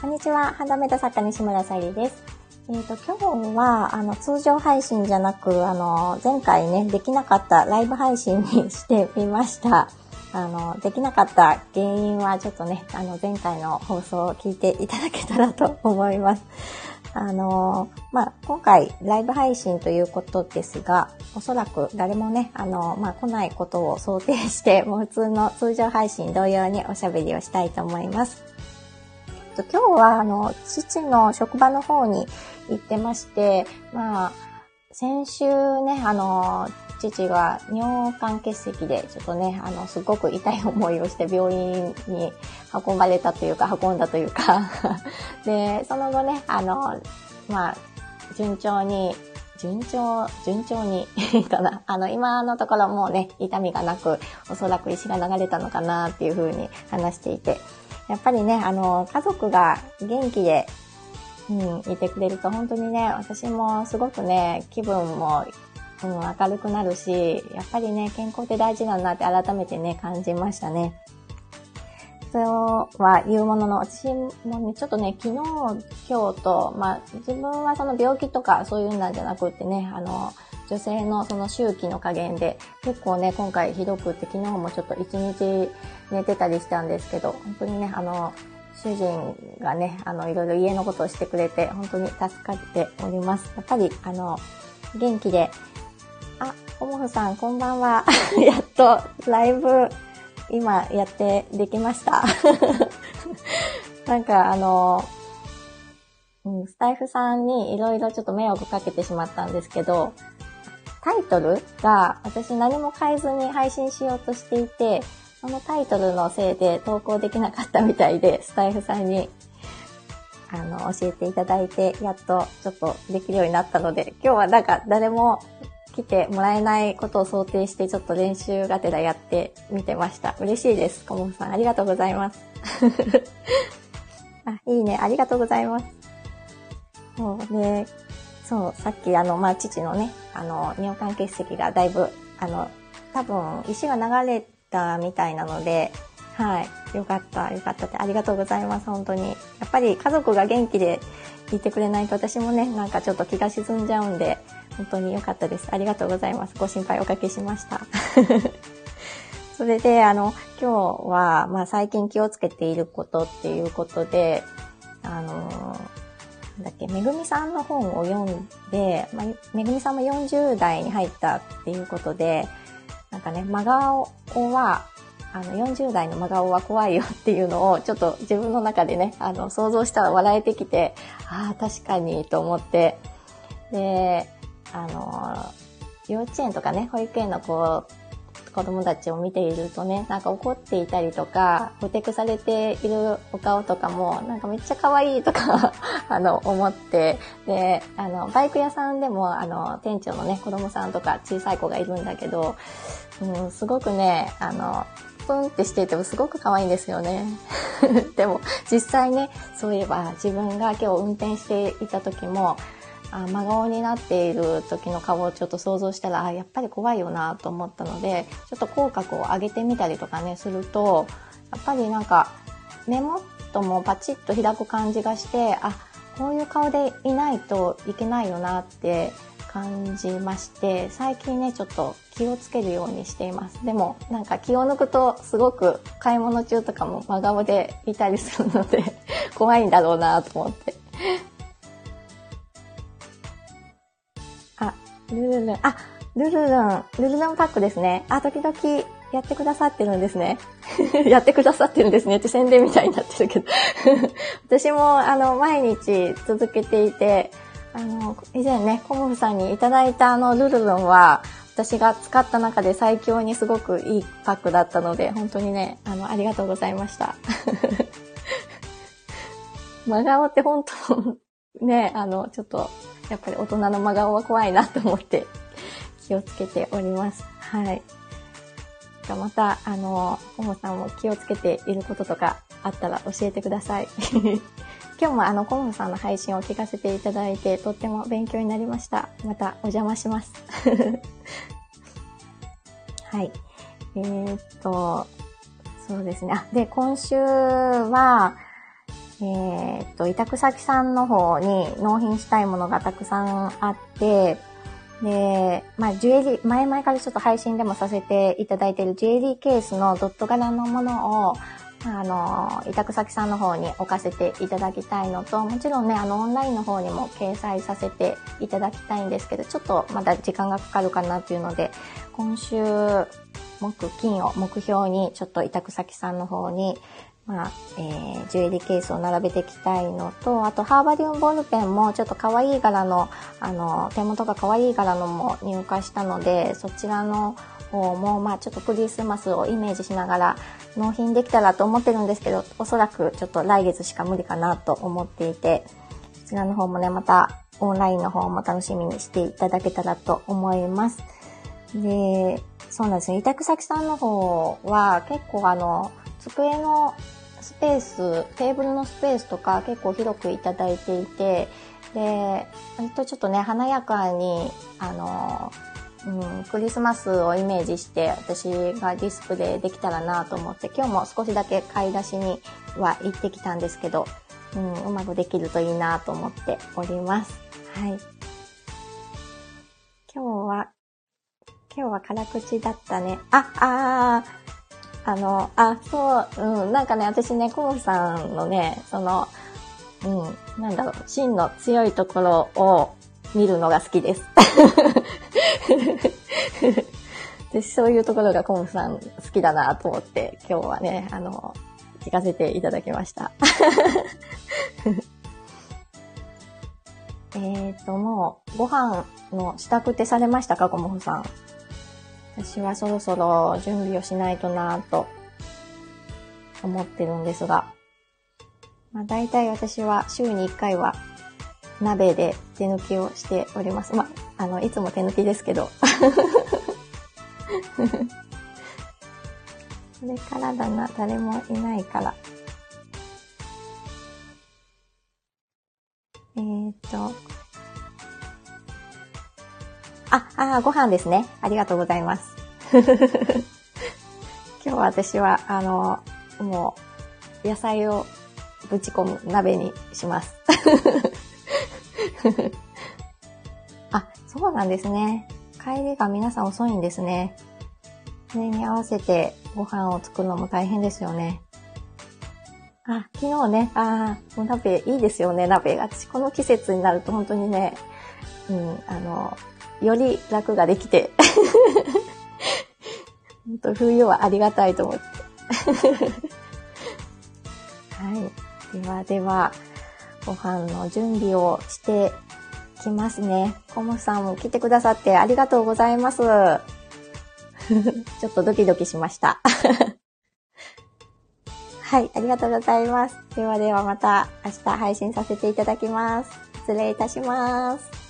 こんにちは。ハンドメイド作家西村さゆりです。えっ、ー、と、今日は、あの、通常配信じゃなく、あの、前回ね、できなかったライブ配信にしてみました。あの、できなかった原因はちょっとね、あの、前回の放送を聞いていただけたらと思います。あの、まあ、今回ライブ配信ということですが、おそらく誰もね、あの、まあ、来ないことを想定して、もう普通の通常配信同様におしゃべりをしたいと思います。と今日は、あの、父の職場の方に行ってまして、まあ、先週ね、あの、父が尿管結石で、ちょっとね、あの、すごく痛い思いをして病院に運ばれたというか、運んだというか で、その後ね、あの、まあ、順調に、順調、順調に かな。あの、今のところもうね、痛みがなく、おそらく石が流れたのかなっていうふうに話していて、やっぱりね、あの、家族が元気で、うん、いてくれると本当にね、私もすごくね、気分も、うん、明るくなるし、やっぱりね、健康って大事だなって改めてね、感じましたね。そうは言うものの、私もね、ちょっとね、昨日、今日と、まあ、自分はその病気とかそういうんなんじゃなくってね、あの、女性のその周期の加減で、結構ね、今回ひどくって昨日もちょっと一日寝てたりしたんですけど、本当にね、あの、主人がね、あの、いろいろ家のことをしてくれて、本当に助かっております。やっぱり、あの、元気で、あ、おもふさん、こんばんは。やっと、ライブ、今、やってできました。なんか、あの、うん、スタイフさんにいろいろちょっと迷惑かけてしまったんですけど、タイトルが私何も変えずに配信しようとしていて、そのタイトルのせいで投稿できなかったみたいで、スタイフさんに、あの、教えていただいて、やっとちょっとできるようになったので、今日はなんか誰も来てもらえないことを想定して、ちょっと練習がてらやってみてました。嬉しいです。コモフさん、ありがとうございます。あ、いいね。ありがとうございます。そうね、そう、さっきあの、まあ、父のね、あの、尿管結石がだいぶ、あの、多分、石が流れたみたいなので、はい。よかった、よかったって、ありがとうございます、本当に。やっぱり家族が元気でいてくれないと私もね、なんかちょっと気が沈んじゃうんで、本当に良かったです。ありがとうございます。ご心配おかけしました。それで、あの、今日は、まあ最近気をつけていることっていうことで、あのなんだっけ、めぐみさんの本を読んで、まあ、めぐみさんも40代に入ったっていうことで、なんかね、真顔は、あの、40代の真顔は怖いよっていうのを、ちょっと自分の中でね、あの、想像したら笑えてきて、ああ、確かにと思って、で、あの、幼稚園とかね、保育園の子子供たちを見ているとね、なんか怒っていたりとか、ふてくされているお顔とかも、なんかめっちゃ可愛いとか あの、思って、で、あの、バイク屋さんでも、あの、店長のね、子供さんとか小さい子がいるんだけど、うん、すごくね、あの、プンってしていてもすごく可愛いんですよね。でも、実際ね、そういえば自分が今日運転していた時も、あ真顔になっている時の顔をちょっと想像したらあやっぱり怖いよなと思ったのでちょっと口角を上げてみたりとかねするとやっぱりなんか目元もパチッと開く感じがしてあこういう顔でいないといけないよなって感じまして最近ねちょっと気をつけるようにしています。でもなんか気を抜くとすごく買い物中とかも真顔でいたりするので怖いんだろうなと思って。ルルルン。あ、ルルルン。ルルルンパックですね。あ、時々やってくださってるんですね。やってくださってるんですねって宣伝みたいになってるけど 私も、あの、毎日続けていて、あの、以前ね、コモフさんにいただいたあの、ルルルンは、私が使った中で最強にすごくいいパックだったので、本当にね、あの、ありがとうございました。真顔って本当ね、あの、ちょっとやっぱり大人の真顔は怖いなと思って 気をつけております。はい。また、あの、ももさんも気をつけていることとかあったら教えてください。今日もあの、コモさんの配信を聞かせていただいて、とっても勉強になりました。またお邪魔します。はい。えー、っと、そうですね。あ、で、今週は、えっ、と、委託先さんの方に納品したいものがたくさんあって、で、まあ、ジュエリー、前々からちょっと配信でもさせていただいているジュエリーケースのドット柄のものを、あの、委託先さんの方に置かせていただきたいのと、もちろんね、あの、オンラインの方にも掲載させていただきたいんですけど、ちょっとまだ時間がかかるかなっていうので、今週、木、金を目標に、ちょっと委託先さんの方に、まあ、えー、ジュエリーケースを並べていきたいのと、あと、ハーバリウムボールペンもちょっと可愛い柄の、あの、手元が可愛い柄のも入荷したので、そちらの方も、まあ、ちょっとクリスマスをイメージしながら納品できたらと思ってるんですけど、おそらくちょっと来月しか無理かなと思っていて、そちらの方もね、またオンラインの方も楽しみにしていただけたらと思います。で、そうなんですね。委託先さんの方は結構あの、机のスペース、テーブルのスペースとか結構広くいただいていて、で、割とちょっとね、華やかに、あの、うん、クリスマスをイメージして私がディスプレイできたらなと思って、今日も少しだけ買い出しには行ってきたんですけど、うん、うまくできるといいなと思っております。はい。今日は、今日は辛口だったね。あ、あー、あの、あ、そう、うん、なんかね、私ね、コムさんのね、その、うん、なんだろう、芯の強いところを見るのが好きです。でそういうところがコムさん好きだなと思って、今日はね、あの、聞かせていただきました。えっと、もう、ご飯の支度ってされましたか、コモフさん？私はそろそろ準備をしないとなぁと思ってるんですが、まあ大体私は週に1回は鍋で手抜きをしております。まあ、あの、いつも手抜きですけど。これからだな、誰もいないから。えー、っと、あ、あ、ご飯ですね。ありがとうございます。今日は私は、あの、もう、野菜をぶち込む鍋にします。あ、そうなんですね。帰りが皆さん遅いんですね。それに合わせてご飯を作るのも大変ですよね。あ、昨日ね、ああ、お鍋いいですよね、鍋。私この季節になると本当にね、うん、あの、より楽ができて 本当冬はありがたいと思って はい。ではでは、ご飯の準備をしてきますね。コムさんも来てくださってありがとうございます。ちょっとドキドキしました。はい、ありがとうございます。ではではまた明日配信させていただきます。失礼いたします。